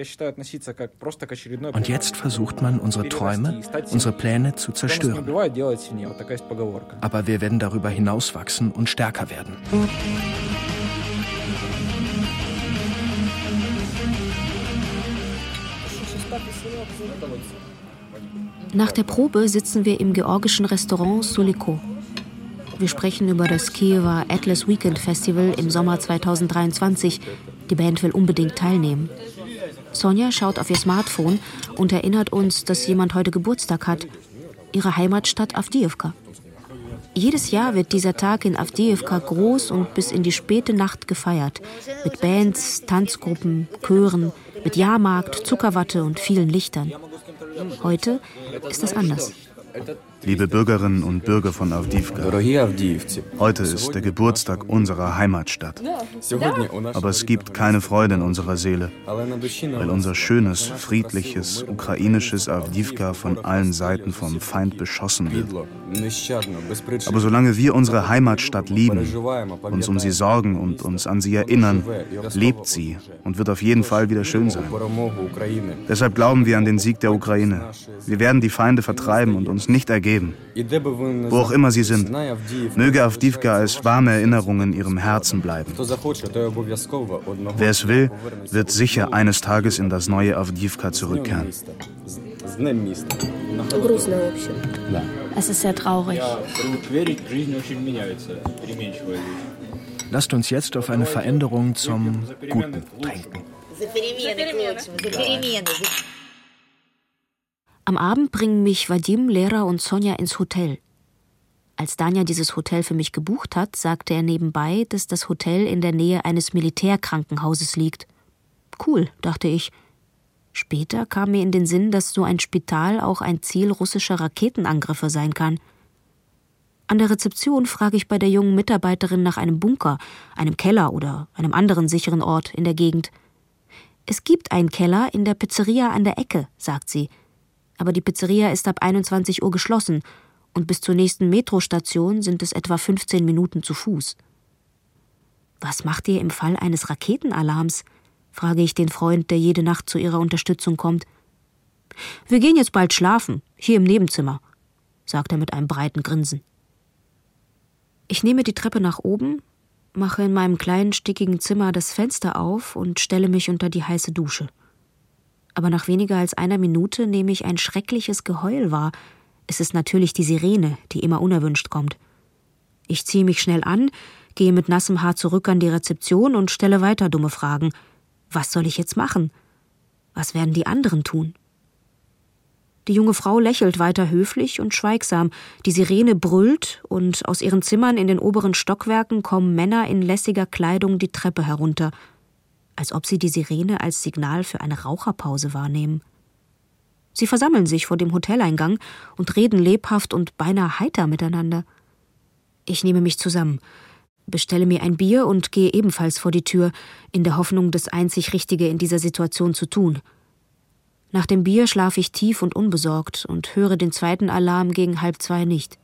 Und jetzt versucht man, unsere Träume, unsere Pläne zu zerstören. Aber wir werden darüber hinauswachsen und stärker werden. Nach der Probe sitzen wir im georgischen Restaurant Suliko. Wir sprechen über das Kiewer Atlas Weekend Festival im Sommer 2023. Die Band will unbedingt teilnehmen. Sonja schaut auf ihr Smartphone und erinnert uns, dass jemand heute Geburtstag hat. Ihre Heimatstadt Avdiivka. Jedes Jahr wird dieser Tag in Avdiivka groß und bis in die späte Nacht gefeiert. Mit Bands, Tanzgruppen, Chören, mit Jahrmarkt, Zuckerwatte und vielen Lichtern. Heute ist das anders. Liebe Bürgerinnen und Bürger von Avdivka. Heute ist der Geburtstag unserer Heimatstadt. Aber es gibt keine Freude in unserer Seele, weil unser schönes, friedliches, ukrainisches Avdivka von allen Seiten vom Feind beschossen wird. Aber solange wir unsere Heimatstadt lieben, uns um sie sorgen und uns an sie erinnern, lebt sie und wird auf jeden Fall wieder schön sein. Deshalb glauben wir an den Sieg der Ukraine. Wir werden die Feinde vertreiben und uns nicht ergeben. Wo auch immer sie sind, möge Avdivka als warme Erinnerung in ihrem Herzen bleiben. Wer es will, wird sicher eines Tages in das neue Avdivka zurückkehren. Es ist sehr traurig. Lasst uns jetzt auf eine Veränderung zum Guten trinken. Am Abend bringen mich Vadim, Lehrer und Sonja ins Hotel. Als Danja dieses Hotel für mich gebucht hat, sagte er nebenbei, dass das Hotel in der Nähe eines Militärkrankenhauses liegt. Cool, dachte ich. Später kam mir in den Sinn, dass so ein Spital auch ein Ziel russischer Raketenangriffe sein kann. An der Rezeption frage ich bei der jungen Mitarbeiterin nach einem Bunker, einem Keller oder einem anderen sicheren Ort in der Gegend. Es gibt einen Keller in der Pizzeria an der Ecke, sagt sie. Aber die Pizzeria ist ab 21 Uhr geschlossen und bis zur nächsten Metrostation sind es etwa 15 Minuten zu Fuß. Was macht ihr im Fall eines Raketenalarms? frage ich den Freund, der jede Nacht zu ihrer Unterstützung kommt. Wir gehen jetzt bald schlafen, hier im Nebenzimmer, sagt er mit einem breiten Grinsen. Ich nehme die Treppe nach oben, mache in meinem kleinen stickigen Zimmer das Fenster auf und stelle mich unter die heiße Dusche. Aber nach weniger als einer Minute nehme ich ein schreckliches Geheul wahr. Es ist natürlich die Sirene, die immer unerwünscht kommt. Ich ziehe mich schnell an, gehe mit nassem Haar zurück an die Rezeption und stelle weiter dumme Fragen. Was soll ich jetzt machen? Was werden die anderen tun? Die junge Frau lächelt weiter höflich und schweigsam, die Sirene brüllt, und aus ihren Zimmern in den oberen Stockwerken kommen Männer in lässiger Kleidung die Treppe herunter, als ob sie die Sirene als Signal für eine Raucherpause wahrnehmen. Sie versammeln sich vor dem Hoteleingang und reden lebhaft und beinahe heiter miteinander. Ich nehme mich zusammen, bestelle mir ein Bier und gehe ebenfalls vor die Tür, in der Hoffnung, das einzig Richtige in dieser Situation zu tun – nach dem Bier schlafe ich tief und unbesorgt und höre den zweiten Alarm gegen halb zwei nicht.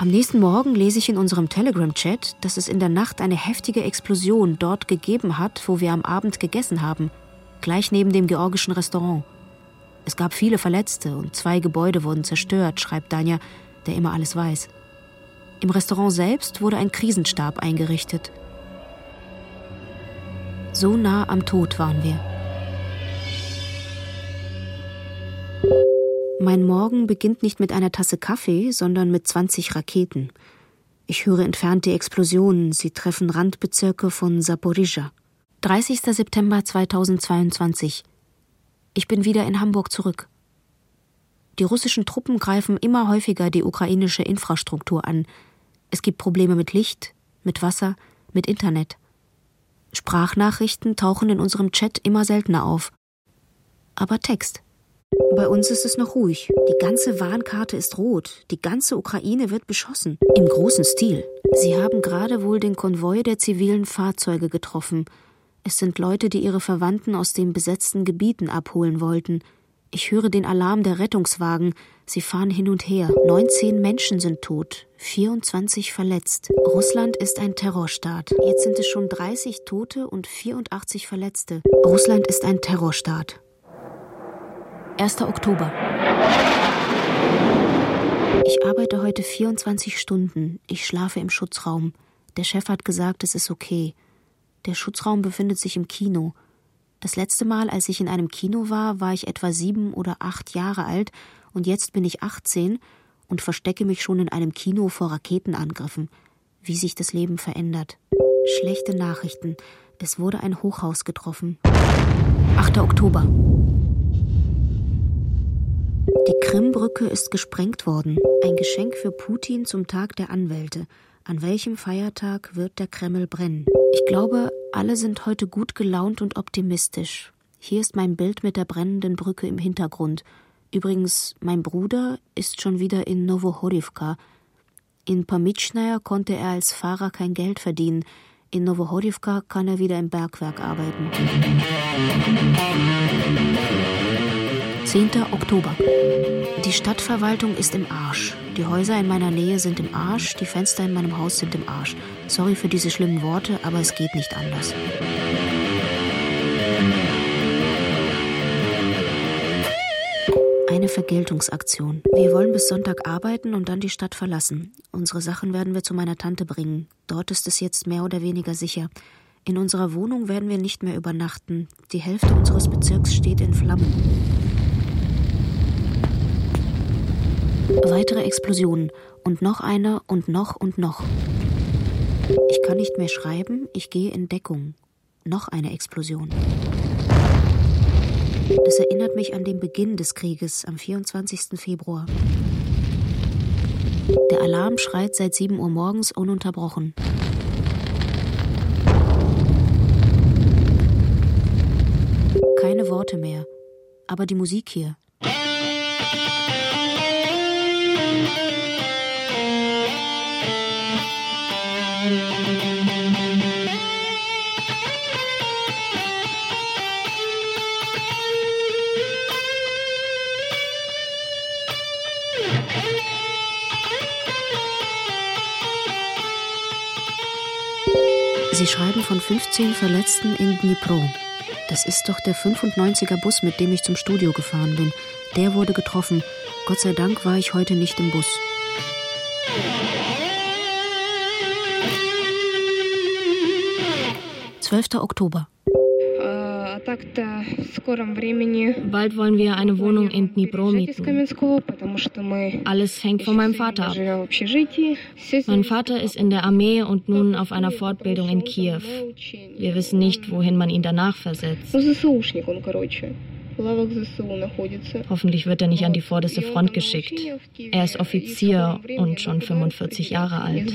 Am nächsten Morgen lese ich in unserem Telegram-Chat, dass es in der Nacht eine heftige Explosion dort gegeben hat, wo wir am Abend gegessen haben, gleich neben dem georgischen Restaurant. Es gab viele Verletzte und zwei Gebäude wurden zerstört, schreibt Danja, der immer alles weiß. Im Restaurant selbst wurde ein Krisenstab eingerichtet. So nah am Tod waren wir. Mein Morgen beginnt nicht mit einer Tasse Kaffee, sondern mit 20 Raketen. Ich höre entfernte Explosionen, sie treffen Randbezirke von Saporizhia. 30. September 2022. Ich bin wieder in Hamburg zurück. Die russischen Truppen greifen immer häufiger die ukrainische Infrastruktur an, es gibt Probleme mit Licht, mit Wasser, mit Internet. Sprachnachrichten tauchen in unserem Chat immer seltener auf. Aber Text. Bei uns ist es noch ruhig. Die ganze Warnkarte ist rot. Die ganze Ukraine wird beschossen. Im großen Stil. Sie haben gerade wohl den Konvoi der zivilen Fahrzeuge getroffen. Es sind Leute, die ihre Verwandten aus den besetzten Gebieten abholen wollten. Ich höre den Alarm der Rettungswagen. Sie fahren hin und her. 19 Menschen sind tot, 24 verletzt. Russland ist ein Terrorstaat. Jetzt sind es schon 30 Tote und 84 Verletzte. Russland ist ein Terrorstaat. 1. Oktober. Ich arbeite heute 24 Stunden. Ich schlafe im Schutzraum. Der Chef hat gesagt, es ist okay. Der Schutzraum befindet sich im Kino. Das letzte Mal, als ich in einem Kino war, war ich etwa sieben oder acht Jahre alt und jetzt bin ich 18 und verstecke mich schon in einem Kino vor Raketenangriffen. Wie sich das Leben verändert. Schlechte Nachrichten. Es wurde ein Hochhaus getroffen. 8. Oktober. Die Krimbrücke ist gesprengt worden. Ein Geschenk für Putin zum Tag der Anwälte. An welchem Feiertag wird der Kreml brennen? Ich glaube, alle sind heute gut gelaunt und optimistisch. Hier ist mein Bild mit der brennenden Brücke im Hintergrund. Übrigens, mein Bruder ist schon wieder in Novohorivka. In Pamitschnaya konnte er als Fahrer kein Geld verdienen. In Novohorivka kann er wieder im Bergwerk arbeiten. 10. Oktober. Die Stadtverwaltung ist im Arsch. Die Häuser in meiner Nähe sind im Arsch, die Fenster in meinem Haus sind im Arsch. Sorry für diese schlimmen Worte, aber es geht nicht anders. Eine Vergeltungsaktion. Wir wollen bis Sonntag arbeiten und dann die Stadt verlassen. Unsere Sachen werden wir zu meiner Tante bringen. Dort ist es jetzt mehr oder weniger sicher. In unserer Wohnung werden wir nicht mehr übernachten. Die Hälfte unseres Bezirks steht in Flammen. Weitere Explosionen und noch eine und noch und noch. Ich kann nicht mehr schreiben, ich gehe in Deckung. Noch eine Explosion. Das erinnert mich an den Beginn des Krieges am 24. Februar. Der Alarm schreit seit 7 Uhr morgens ununterbrochen. Keine Worte mehr, aber die Musik hier. Sie schreiben von 15 Verletzten in Dnipro. Das ist doch der 95er Bus, mit dem ich zum Studio gefahren bin. Der wurde getroffen. Gott sei Dank war ich heute nicht im Bus. Zwölfter Oktober. Bald wollen wir eine Wohnung in Dnipro mieten. Alles hängt von meinem Vater ab. Mein Vater ist in der Armee und nun auf einer Fortbildung in Kiew. Wir wissen nicht, wohin man ihn danach versetzt. Hoffentlich wird er nicht an die vorderste Front geschickt. Er ist Offizier und schon 45 Jahre alt.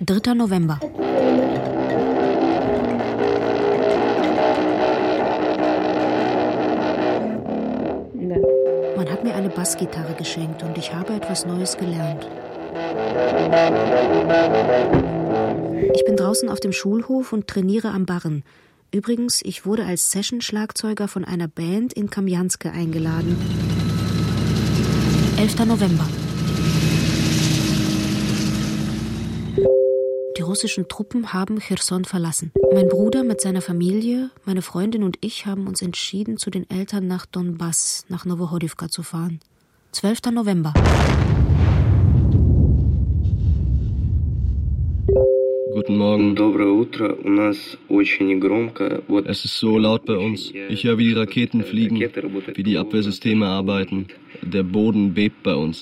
3. November. Eine Bassgitarre geschenkt und ich habe etwas Neues gelernt. Ich bin draußen auf dem Schulhof und trainiere am Barren. Übrigens, ich wurde als Session-Schlagzeuger von einer Band in Kamjanske eingeladen. 11. November. Die russischen Truppen haben Cherson verlassen. Mein Bruder mit seiner Familie, meine Freundin und ich haben uns entschieden, zu den Eltern nach Donbass, nach Novohodivka zu fahren. 12. November. Guten Morgen. Es ist so laut bei uns. Ich höre, wie die Raketen fliegen, wie die Abwehrsysteme arbeiten. Der Boden bebt bei uns.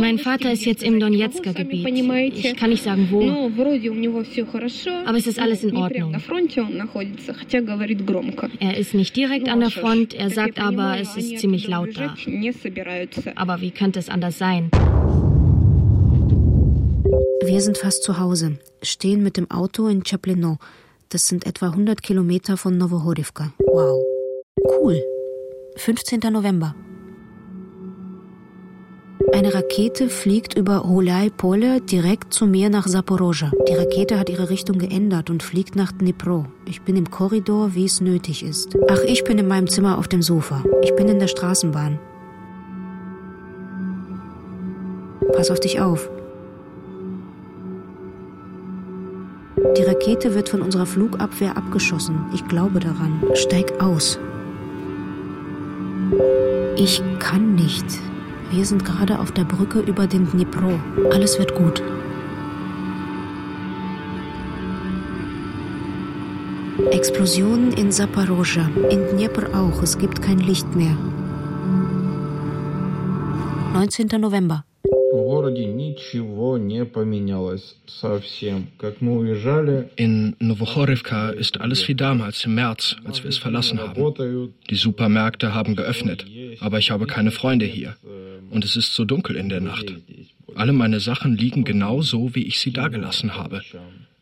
Mein Vater ist jetzt im Donetsker Gebiet. Ich kann nicht sagen wo. Aber es ist alles in Ordnung. Er ist nicht direkt an der Front, er sagt aber, es ist ziemlich laut da. Aber wie könnte es anders sein? Wir sind fast zu Hause, stehen mit dem Auto in Chaplino. Das sind etwa 100 Kilometer von Novohorivka. Wow. Cool. 15. November. Eine Rakete fliegt über Hulai Pole direkt zu mir nach Saporoja. Die Rakete hat ihre Richtung geändert und fliegt nach Dnipro. Ich bin im Korridor, wie es nötig ist. Ach, ich bin in meinem Zimmer auf dem Sofa. Ich bin in der Straßenbahn. Pass auf dich auf. Die Rakete wird von unserer Flugabwehr abgeschossen. Ich glaube daran. Steig aus. Ich kann nicht. Wir sind gerade auf der Brücke über den Dnipro. Alles wird gut. Explosionen in Saporoja, in Dnipro auch. Es gibt kein Licht mehr. 19. November. In Novochorivka ist alles wie damals im März, als wir es verlassen haben. Die Supermärkte haben geöffnet, aber ich habe keine Freunde hier. Und es ist so dunkel in der Nacht. Alle meine Sachen liegen genau so, wie ich sie dagelassen habe.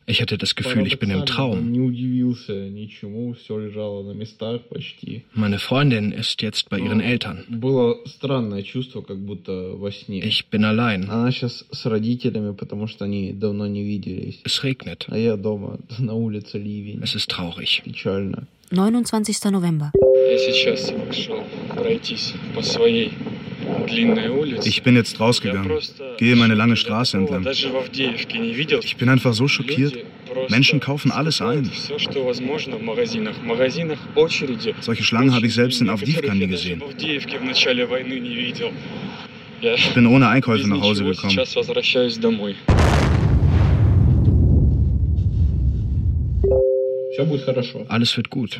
Ich hatte das Gefühl, ich bin im Traum. Meine Freundin ist jetzt bei ihren Eltern. Ich bin allein. Es regnet. Es ist traurig. 29. November. Ich bin jetzt rausgegangen, gehe meine lange Straße entlang. Ich bin einfach so schockiert. Menschen kaufen alles ein. Solche Schlangen habe ich selbst in Avdivka nie gesehen. Ich bin ohne Einkäufe nach Hause gekommen. Alles wird gut.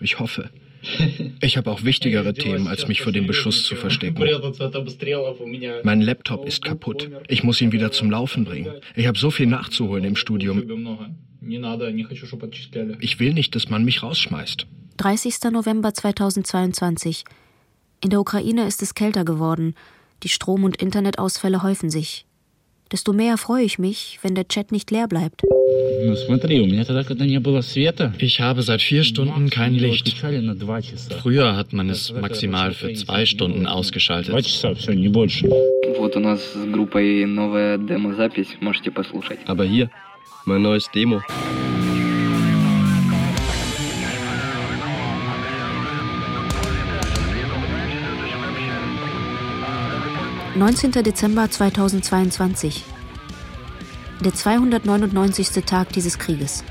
Ich hoffe. Ich habe auch wichtigere Themen, als mich vor dem Beschuss zu verstecken. Mein Laptop ist kaputt. Ich muss ihn wieder zum Laufen bringen. Ich habe so viel nachzuholen im Studium. Ich will nicht, dass man mich rausschmeißt. 30. November 2022. In der Ukraine ist es kälter geworden. Die Strom- und Internetausfälle häufen sich. Desto mehr freue ich mich, wenn der Chat nicht leer bleibt. Ich habe seit vier Stunden kein Licht. Früher hat man es maximal für zwei Stunden ausgeschaltet. Aber hier, mein neues Demo. 19. Dezember 2022. Der 299. Tag dieses Krieges.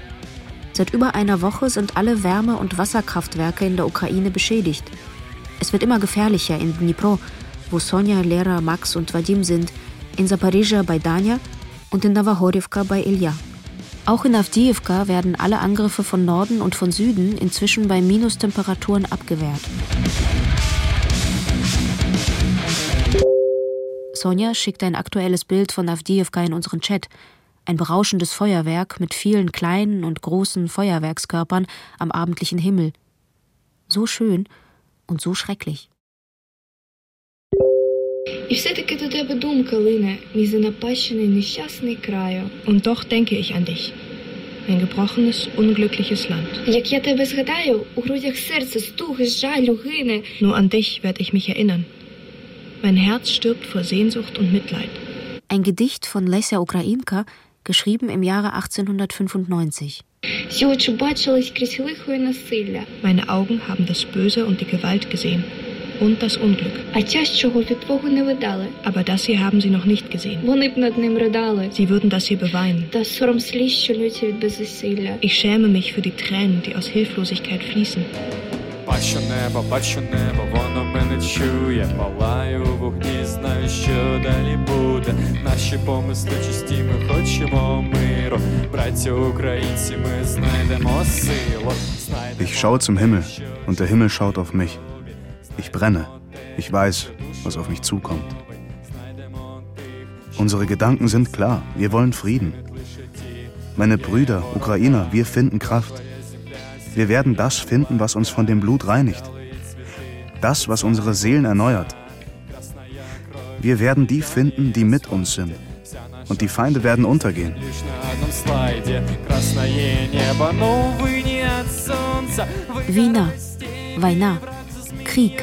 Seit über einer Woche sind alle Wärme- und Wasserkraftwerke in der Ukraine beschädigt. Es wird immer gefährlicher in Dnipro, wo Sonja, Lera, Max und Vadim sind, in Zaporizhia bei Danja und in Novahorivka bei Ilya. Auch in Avdiivka werden alle Angriffe von Norden und von Süden inzwischen bei Minustemperaturen abgewehrt. Sonja schickt ein aktuelles Bild von Avdiivka in unseren Chat. Ein berauschendes Feuerwerk mit vielen kleinen und großen Feuerwerkskörpern am abendlichen Himmel. So schön und so schrecklich. Und doch denke ich an dich. Ein gebrochenes, unglückliches Land. Nur an dich werde ich mich erinnern. Mein Herz stirbt vor Sehnsucht und Mitleid. Ein Gedicht von Lesja Ukrainka, geschrieben im Jahre 1895. Meine Augen haben das Böse und die Gewalt gesehen und das Unglück. Aber das hier haben sie noch nicht gesehen. Sie würden das hier beweinen. Ich schäme mich für die Tränen, die aus Hilflosigkeit fließen. Бачу небо, бачу небо, воно мене чує, палаю в вогні, знаю, що далі буде. Наші помисли чисті, ми хочемо миру. Браття українці, ми знайдемо силу. Ich schaue zum Himmel und der Himmel schaut auf mich. Ich brenne. Ich weiß, was auf mich zukommt. Unsere Gedanken sind klar. Wir wollen Frieden. Meine Brüder, Ukrainer, wir finden Kraft. Wir werden das finden, was uns von dem Blut reinigt. Das, was unsere Seelen erneuert. Wir werden die finden, die mit uns sind. Und die Feinde werden untergehen. Wiener, Weina, Krieg.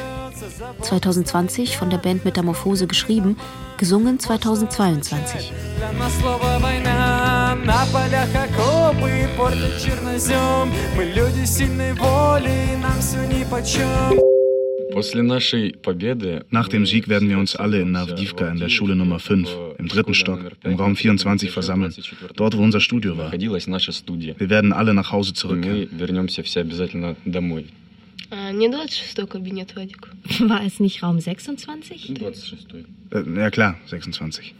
2020 von der Band Metamorphose geschrieben, gesungen 2022. На полях окопы портят чернозем Мы люди сильной воли, нам все нипочем nach dem Sieg werden wir uns alle in Navdivka in der Schule Nummer 5, im dritten Stock, im Raum 24 versammeln, dort wo unser Studio war. Wir werden alle nach Hause zurückkehren. War es nicht Raum 26? Äh, ja klar, 26.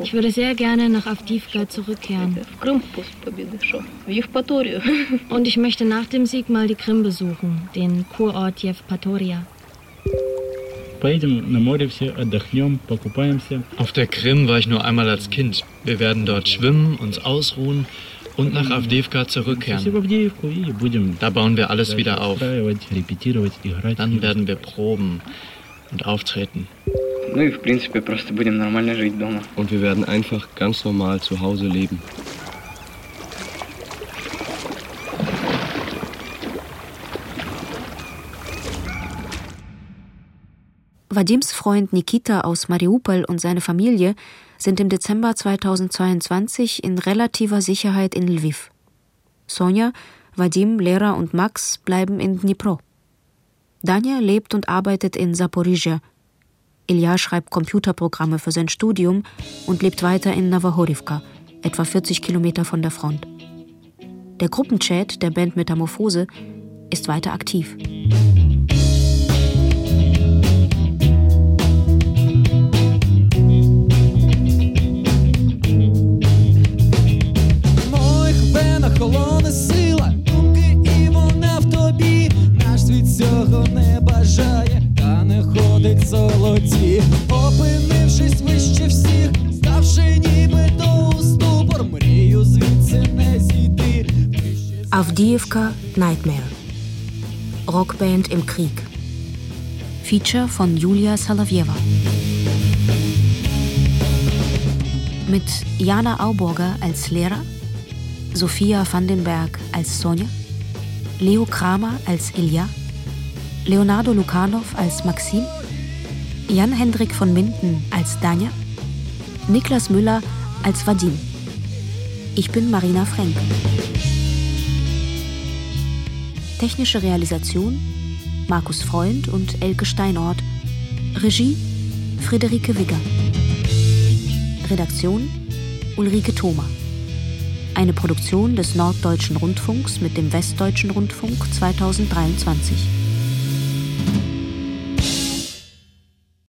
Ich würde sehr gerne nach Avdivka zurückkehren. Und ich möchte nach dem Sieg mal die Krim besuchen, den Kurort Jevpatoria. Auf der Krim war ich nur einmal als Kind. Wir werden dort schwimmen, uns ausruhen und nach Avdivka zurückkehren. Da bauen wir alles wieder auf. Dann werden wir proben und auftreten. Und wir werden einfach ganz normal zu Hause leben. Vadims Freund Nikita aus Mariupol und seine Familie sind im Dezember 2022 in relativer Sicherheit in Lviv. Sonja, Vadim, Lera und Max bleiben in Dnipro. Danja lebt und arbeitet in Saporizhia. Ilya schreibt Computerprogramme für sein Studium und lebt weiter in Novohorivka, etwa 40 Kilometer von der Front. Der Gruppenchat der Band Metamorphose ist weiter aktiv. світ цього не бажає, та не ходить золоті, опинившись вище всіх, ставши нібито у ступор, мрію звідси не зійти. Avdiivka Nightmare Rockband im Krieg Feature von Julia Salavieva Mit Jana Auburger als Lehrer Sophia Vandenberg als Sonja, Leo Kramer als Ilja, Leonardo Lukanov als Maxim, Jan-Hendrik von Minden als Danja, Niklas Müller als Vadim. Ich bin Marina Frenk. Technische Realisation Markus Freund und Elke Steinort. Regie Friederike Wigger. Redaktion Ulrike Thoma. Eine Produktion des Norddeutschen Rundfunks mit dem Westdeutschen Rundfunk 2023.